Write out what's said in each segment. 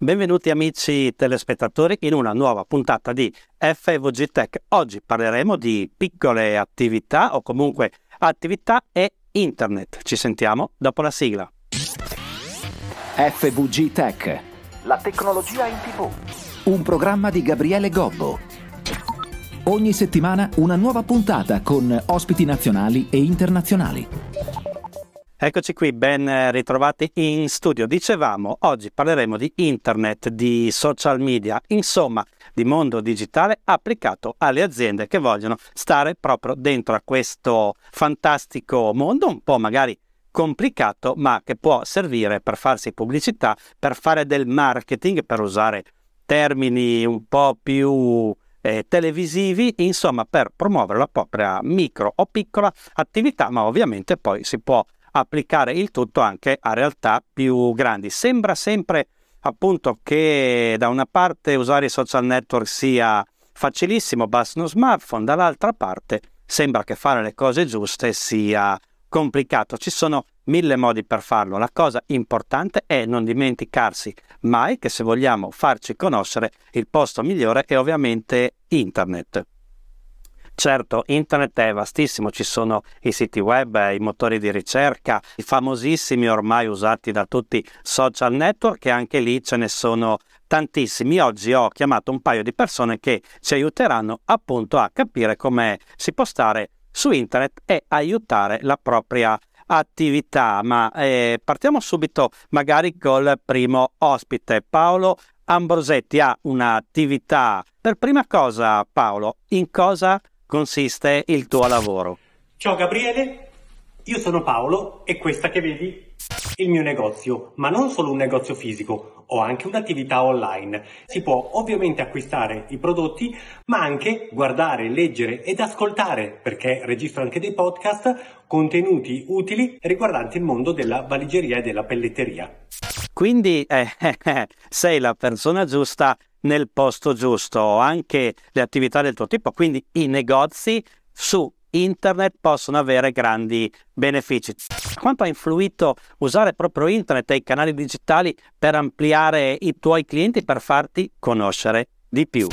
Benvenuti amici telespettatori in una nuova puntata di FVG Tech. Oggi parleremo di piccole attività o comunque attività e internet. Ci sentiamo dopo la sigla. FVG Tech. La tecnologia in tv. Un programma di Gabriele Gobbo. Ogni settimana una nuova puntata con ospiti nazionali e internazionali. Eccoci qui, ben ritrovati in studio. Dicevamo, oggi parleremo di internet, di social media, insomma, di mondo digitale applicato alle aziende che vogliono stare proprio dentro a questo fantastico mondo, un po' magari complicato, ma che può servire per farsi pubblicità, per fare del marketing, per usare termini un po' più eh, televisivi, insomma, per promuovere la propria micro o piccola attività, ma ovviamente poi si può applicare il tutto anche a realtà più grandi. Sembra sempre appunto che da una parte usare i social network sia facilissimo, basta uno smartphone, dall'altra parte sembra che fare le cose giuste sia complicato. Ci sono mille modi per farlo. La cosa importante è non dimenticarsi mai che se vogliamo farci conoscere il posto migliore è ovviamente internet. Certo, internet è vastissimo, ci sono i siti web, i motori di ricerca, i famosissimi ormai usati da tutti social network e anche lì ce ne sono tantissimi. Oggi ho chiamato un paio di persone che ci aiuteranno appunto a capire come si può stare su internet e aiutare la propria attività. Ma eh, partiamo subito magari col primo ospite. Paolo Ambrosetti ha un'attività. Per prima cosa, Paolo, in cosa consiste il tuo lavoro? Ciao Gabriele, io sono Paolo e questa che vedi è il mio negozio, ma non solo un negozio fisico, ho anche un'attività online. Si può ovviamente acquistare i prodotti, ma anche guardare, leggere ed ascoltare, perché registro anche dei podcast, contenuti utili riguardanti il mondo della valigeria e della pelletteria. Quindi eh, sei la persona giusta nel posto giusto, anche le attività del tuo tipo, quindi i negozi su internet possono avere grandi benefici. Quanto ha influito usare proprio internet e i canali digitali per ampliare i tuoi clienti, per farti conoscere di più?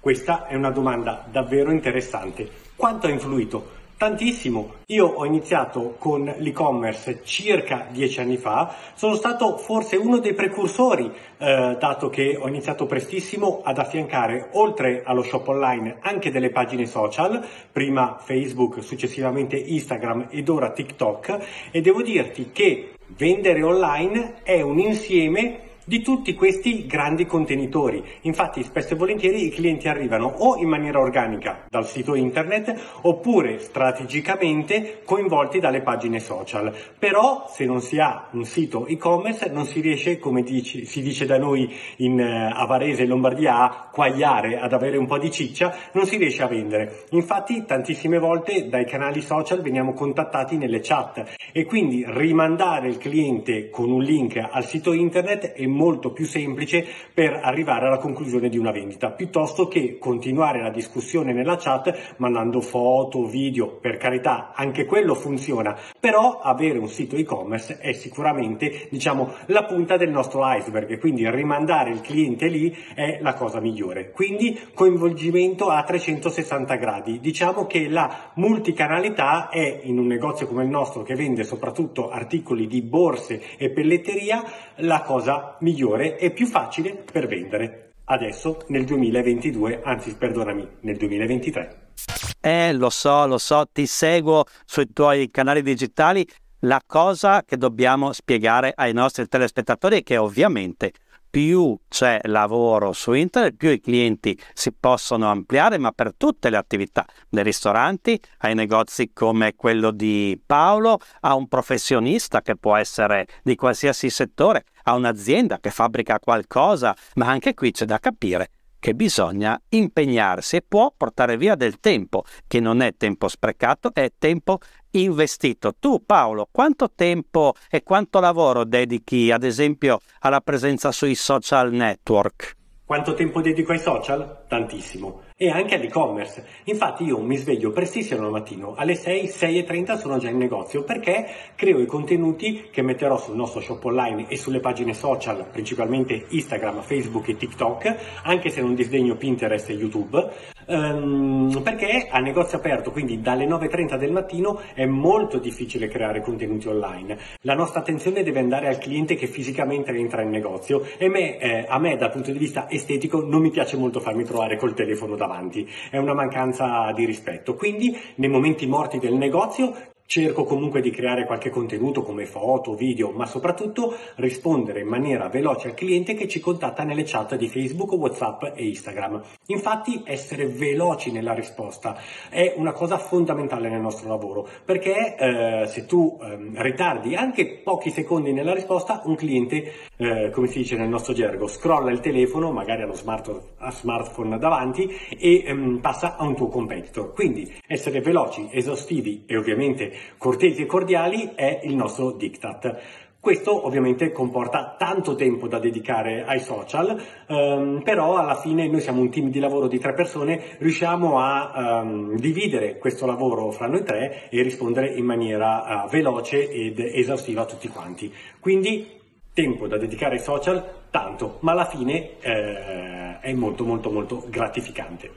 Questa è una domanda davvero interessante. Quanto ha influito? Tantissimo. Io ho iniziato con l'e-commerce circa dieci anni fa, sono stato forse uno dei precursori, eh, dato che ho iniziato prestissimo ad affiancare, oltre allo shop online, anche delle pagine social, prima Facebook, successivamente Instagram ed ora TikTok, e devo dirti che vendere online è un insieme di tutti questi grandi contenitori. Infatti spesso e volentieri i clienti arrivano o in maniera organica dal sito internet oppure strategicamente coinvolti dalle pagine social. Però se non si ha un sito e-commerce non si riesce, come dici, si dice da noi in uh, Avarese e Lombardia, a quagliare, ad avere un po' di ciccia, non si riesce a vendere. Infatti tantissime volte dai canali social veniamo contattati nelle chat e quindi rimandare il cliente con un link al sito internet è molto più semplice per arrivare alla conclusione di una vendita, piuttosto che continuare la discussione nella chat mandando foto, video, per carità, anche quello funziona, però avere un sito e-commerce è sicuramente, diciamo, la punta del nostro iceberg, quindi rimandare il cliente lì è la cosa migliore. Quindi coinvolgimento a 360 gradi. Diciamo che la multicanalità è in un negozio come il nostro che vende soprattutto articoli di borse e pelletteria la cosa migliore e più facile per vendere. Adesso nel 2022, anzi perdonami, nel 2023. Eh, lo so, lo so, ti seguo sui tuoi canali digitali. La cosa che dobbiamo spiegare ai nostri telespettatori è che ovviamente più c'è lavoro su internet, più i clienti si possono ampliare, ma per tutte le attività, dai ristoranti ai negozi come quello di Paolo, a un professionista che può essere di qualsiasi settore, a un'azienda che fabbrica qualcosa, ma anche qui c'è da capire che bisogna impegnarsi e può portare via del tempo, che non è tempo sprecato, è tempo investito. Tu Paolo, quanto tempo e quanto lavoro dedichi ad esempio alla presenza sui social network? Quanto tempo dedico ai social? Tantissimo. E anche all'e-commerce. Infatti io mi sveglio prestissimo al mattino, alle 6, 6 e 30 sono già in negozio perché creo i contenuti che metterò sul nostro shop online e sulle pagine social, principalmente Instagram, Facebook e TikTok, anche se non disdegno Pinterest e YouTube, ehm, perché a negozio aperto, quindi dalle 9.30 del mattino, è molto difficile creare contenuti online. La nostra attenzione deve andare al cliente che fisicamente entra in negozio e me, eh, a me dal punto di vista estetico non mi piace molto farmi trovare col telefono davanti, è una mancanza di rispetto. Quindi nei momenti morti del negozio Cerco comunque di creare qualche contenuto come foto, video, ma soprattutto rispondere in maniera veloce al cliente che ci contatta nelle chat di Facebook, WhatsApp e Instagram. Infatti essere veloci nella risposta è una cosa fondamentale nel nostro lavoro perché eh, se tu eh, ritardi anche pochi secondi nella risposta un cliente, eh, come si dice nel nostro gergo, scrolla il telefono, magari allo smart, a smartphone davanti e ehm, passa a un tuo competitor. Quindi essere veloci, esaustivi e ovviamente cortesi e cordiali è il nostro diktat. Questo ovviamente comporta tanto tempo da dedicare ai social, ehm, però alla fine noi siamo un team di lavoro di tre persone, riusciamo a ehm, dividere questo lavoro fra noi tre e rispondere in maniera uh, veloce ed esaustiva a tutti quanti. Quindi tempo da dedicare ai social, tanto, ma alla fine eh, è molto molto molto gratificante.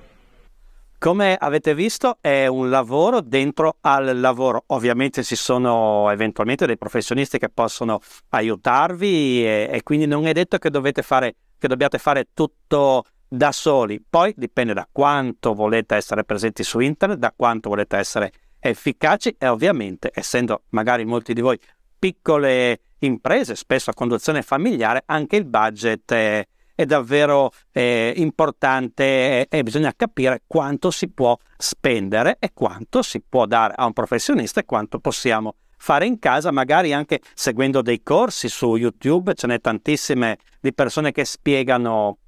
Come avete visto è un lavoro dentro al lavoro, ovviamente ci sono eventualmente dei professionisti che possono aiutarvi e, e quindi non è detto che, fare, che dobbiate fare tutto da soli, poi dipende da quanto volete essere presenti su internet, da quanto volete essere efficaci e ovviamente essendo magari molti di voi piccole imprese, spesso a conduzione familiare, anche il budget è, è davvero eh, importante e, bisogna capire quanto si può spendere e quanto si può dare a un professionista e quanto possiamo fare in casa, magari anche seguendo dei corsi su YouTube, ce n'è tantissime di persone che spiegano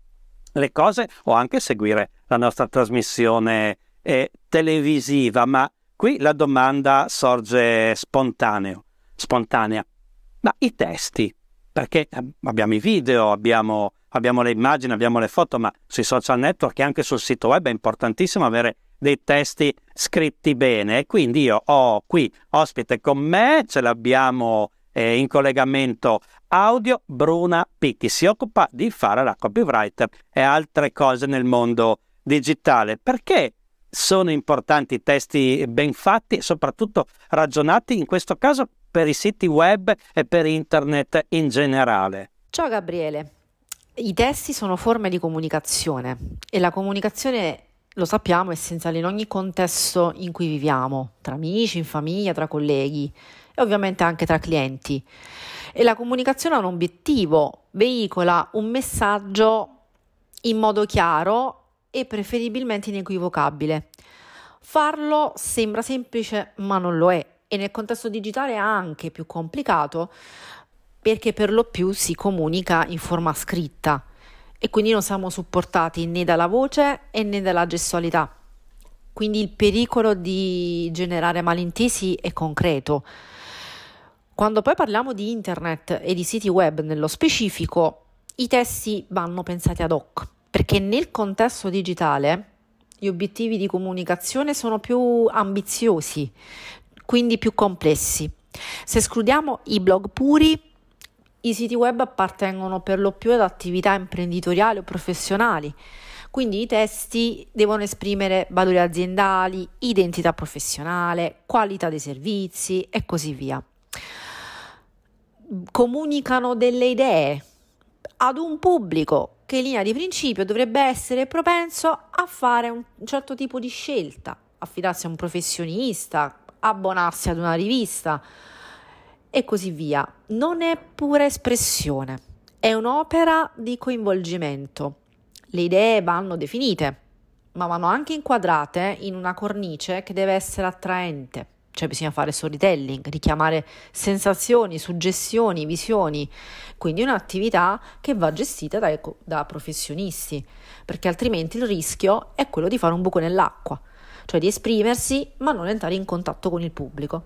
le cose o anche seguire la nostra trasmissione eh, televisiva, ma qui la domanda sorge spontaneo, spontanea. Ma i testi, perché abbiamo i video, abbiamo abbiamo le immagini, abbiamo le foto, ma sui social network e anche sul sito web è importantissimo avere dei testi scritti bene. Quindi io ho qui ospite con me, ce l'abbiamo eh, in collegamento audio, Bruna Picchi, si occupa di fare la copywriter e altre cose nel mondo digitale. Perché sono importanti i testi ben fatti e soprattutto ragionati in questo caso per i siti web e per internet in generale? Ciao Gabriele, i testi sono forme di comunicazione e la comunicazione, lo sappiamo, è essenziale in ogni contesto in cui viviamo, tra amici, in famiglia, tra colleghi e ovviamente anche tra clienti. E la comunicazione ha un obiettivo, veicola un messaggio in modo chiaro e preferibilmente inequivocabile. Farlo sembra semplice, ma non lo è e nel contesto digitale è anche più complicato perché per lo più si comunica in forma scritta e quindi non siamo supportati né dalla voce né dalla gestualità. Quindi il pericolo di generare malintesi è concreto. Quando poi parliamo di internet e di siti web nello specifico, i testi vanno pensati ad hoc, perché nel contesto digitale gli obiettivi di comunicazione sono più ambiziosi, quindi più complessi. Se escludiamo i blog puri, i siti web appartengono per lo più ad attività imprenditoriali o professionali, quindi i testi devono esprimere valori aziendali, identità professionale, qualità dei servizi e così via. Comunicano delle idee ad un pubblico che in linea di principio dovrebbe essere propenso a fare un certo tipo di scelta, affidarsi a un professionista, abbonarsi ad una rivista, e così via. Non è pura espressione, è un'opera di coinvolgimento. Le idee vanno definite, ma vanno anche inquadrate in una cornice che deve essere attraente. Cioè bisogna fare storytelling, richiamare sensazioni, suggestioni, visioni, quindi un'attività che va gestita da, da professionisti, perché altrimenti il rischio è quello di fare un buco nell'acqua, cioè di esprimersi ma non entrare in contatto con il pubblico.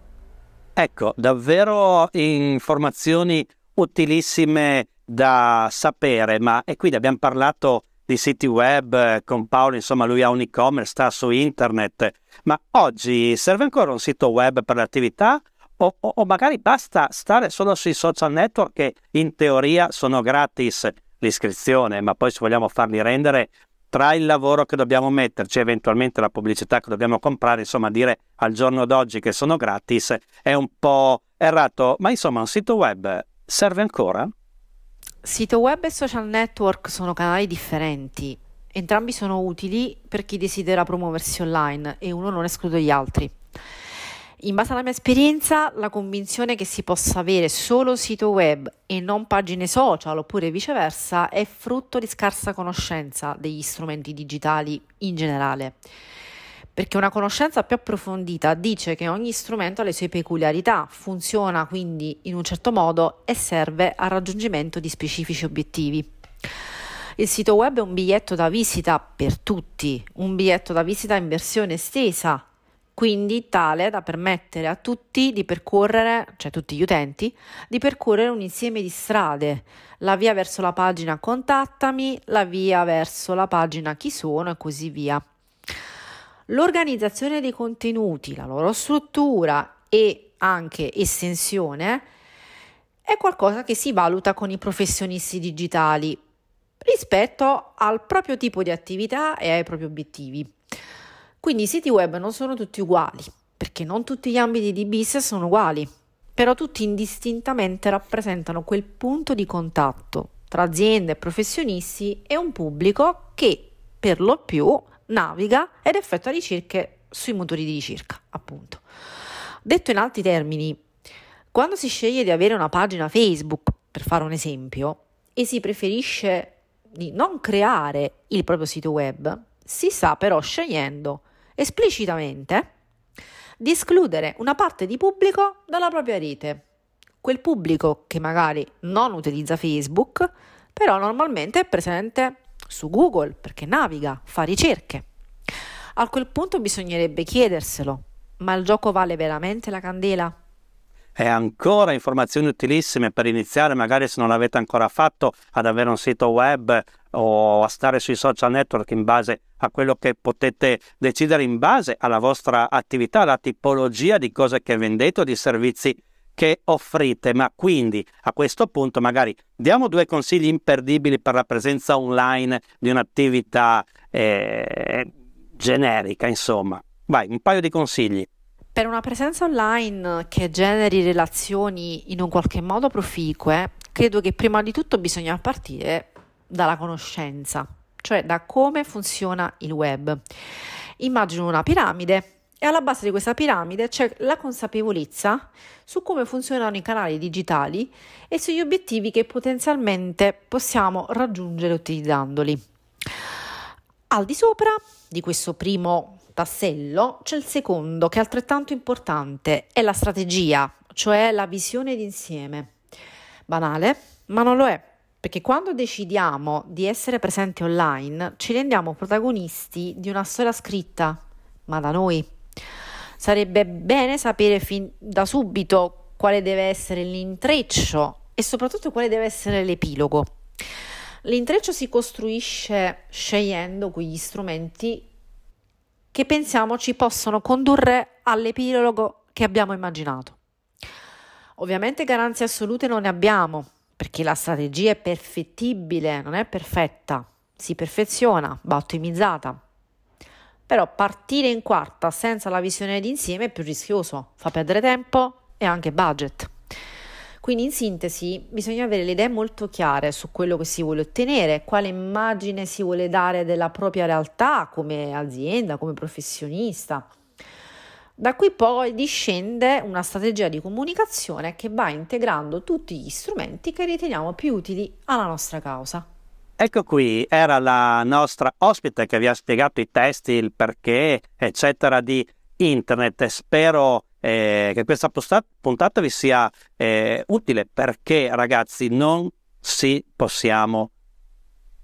Ecco, davvero informazioni utilissime da sapere, ma e quindi abbiamo parlato di siti web eh, con Paolo, insomma lui ha un e-commerce, sta su internet, ma oggi serve ancora un sito web per l'attività o, o, o magari basta stare solo sui social network che in teoria sono gratis l'iscrizione, ma poi se vogliamo farli rendere tra il lavoro che dobbiamo metterci, eventualmente la pubblicità che dobbiamo comprare, insomma dire al giorno d'oggi che sono gratis è un po' errato, ma insomma un sito web serve ancora? Sito web e social network sono canali differenti. Entrambi sono utili per chi desidera promuoversi online e uno non esclude gli altri. In base alla mia esperienza, la convinzione che si possa avere solo sito web e non pagine social oppure viceversa è frutto di scarsa conoscenza degli strumenti digitali in generale. Perché una conoscenza più approfondita dice che ogni strumento ha le sue peculiarità, funziona quindi in un certo modo e serve al raggiungimento di specifici obiettivi. Il sito web è un biglietto da visita per tutti, un biglietto da visita in versione estesa quindi tale da permettere a tutti di percorrere, cioè tutti gli utenti, di percorrere un insieme di strade, la via verso la pagina contattami, la via verso la pagina chi sono e così via. L'organizzazione dei contenuti, la loro struttura e anche estensione è qualcosa che si valuta con i professionisti digitali rispetto al proprio tipo di attività e ai propri obiettivi. Quindi i siti web non sono tutti uguali, perché non tutti gli ambiti di business sono uguali, però tutti indistintamente rappresentano quel punto di contatto tra aziende professionisti e un pubblico che per lo più naviga ed effettua ricerche sui motori di ricerca, appunto. Detto in altri termini, quando si sceglie di avere una pagina Facebook, per fare un esempio, e si preferisce di non creare il proprio sito web, si sta però scegliendo esplicitamente di escludere una parte di pubblico dalla propria rete. Quel pubblico che magari non utilizza Facebook, però normalmente è presente su Google perché naviga, fa ricerche. A quel punto bisognerebbe chiederselo, ma il gioco vale veramente la candela? e ancora informazioni utilissime per iniziare, magari se non l'avete ancora fatto, ad avere un sito web o a stare sui social network in base a quello che potete decidere in base alla vostra attività, alla tipologia di cose che vendete o di servizi che offrite. Ma quindi a questo punto magari diamo due consigli imperdibili per la presenza online di un'attività eh, generica, insomma. Vai, un paio di consigli. Per una presenza online che generi relazioni in un qualche modo proficue, credo che prima di tutto bisogna partire dalla conoscenza, cioè da come funziona il web. Immagino una piramide e alla base di questa piramide c'è la consapevolezza su come funzionano i canali digitali e sugli obiettivi che potenzialmente possiamo raggiungere utilizzandoli. Al di sopra di questo primo tassello c'è il secondo che è altrettanto importante, è la strategia, cioè la visione d'insieme. Banale, ma non lo è, perché quando decidiamo di essere presenti online ci rendiamo protagonisti di una storia scritta, ma da noi. Sarebbe bene sapere fin da subito quale deve essere l'intreccio e soprattutto quale deve essere l'epilogo. L'intreccio si costruisce scegliendo quegli strumenti che pensiamo ci possono condurre all'epilogo che abbiamo immaginato. Ovviamente garanzie assolute non ne abbiamo, perché la strategia è perfettibile, non è perfetta, si perfeziona, va ottimizzata. Però partire in quarta senza la visione d'insieme è più rischioso, fa perdere tempo e anche budget. Quindi in sintesi bisogna avere le idee molto chiare su quello che si vuole ottenere, quale immagine si vuole dare della propria realtà come azienda, come professionista. Da qui poi discende una strategia di comunicazione che va integrando tutti gli strumenti che riteniamo più utili alla nostra causa. Ecco qui, era la nostra ospite che vi ha spiegato i testi, il perché, eccetera, di internet. Spero eh, che questa puntata vi sia eh, utile perché ragazzi non si possiamo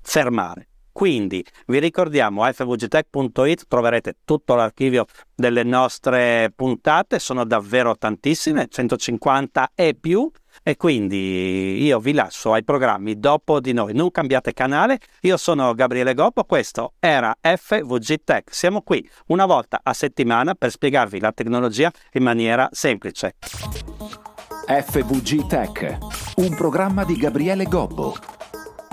fermare. Quindi vi ricordiamo fvgtech.it troverete tutto l'archivio delle nostre puntate, sono davvero tantissime, 150 e più, e quindi io vi lascio ai programmi dopo di noi. Non cambiate canale, io sono Gabriele Goppo, questo era FVG Tech. Siamo qui una volta a settimana per spiegarvi la tecnologia in maniera semplice. FVG Tech, un programma di Gabriele Gobbo.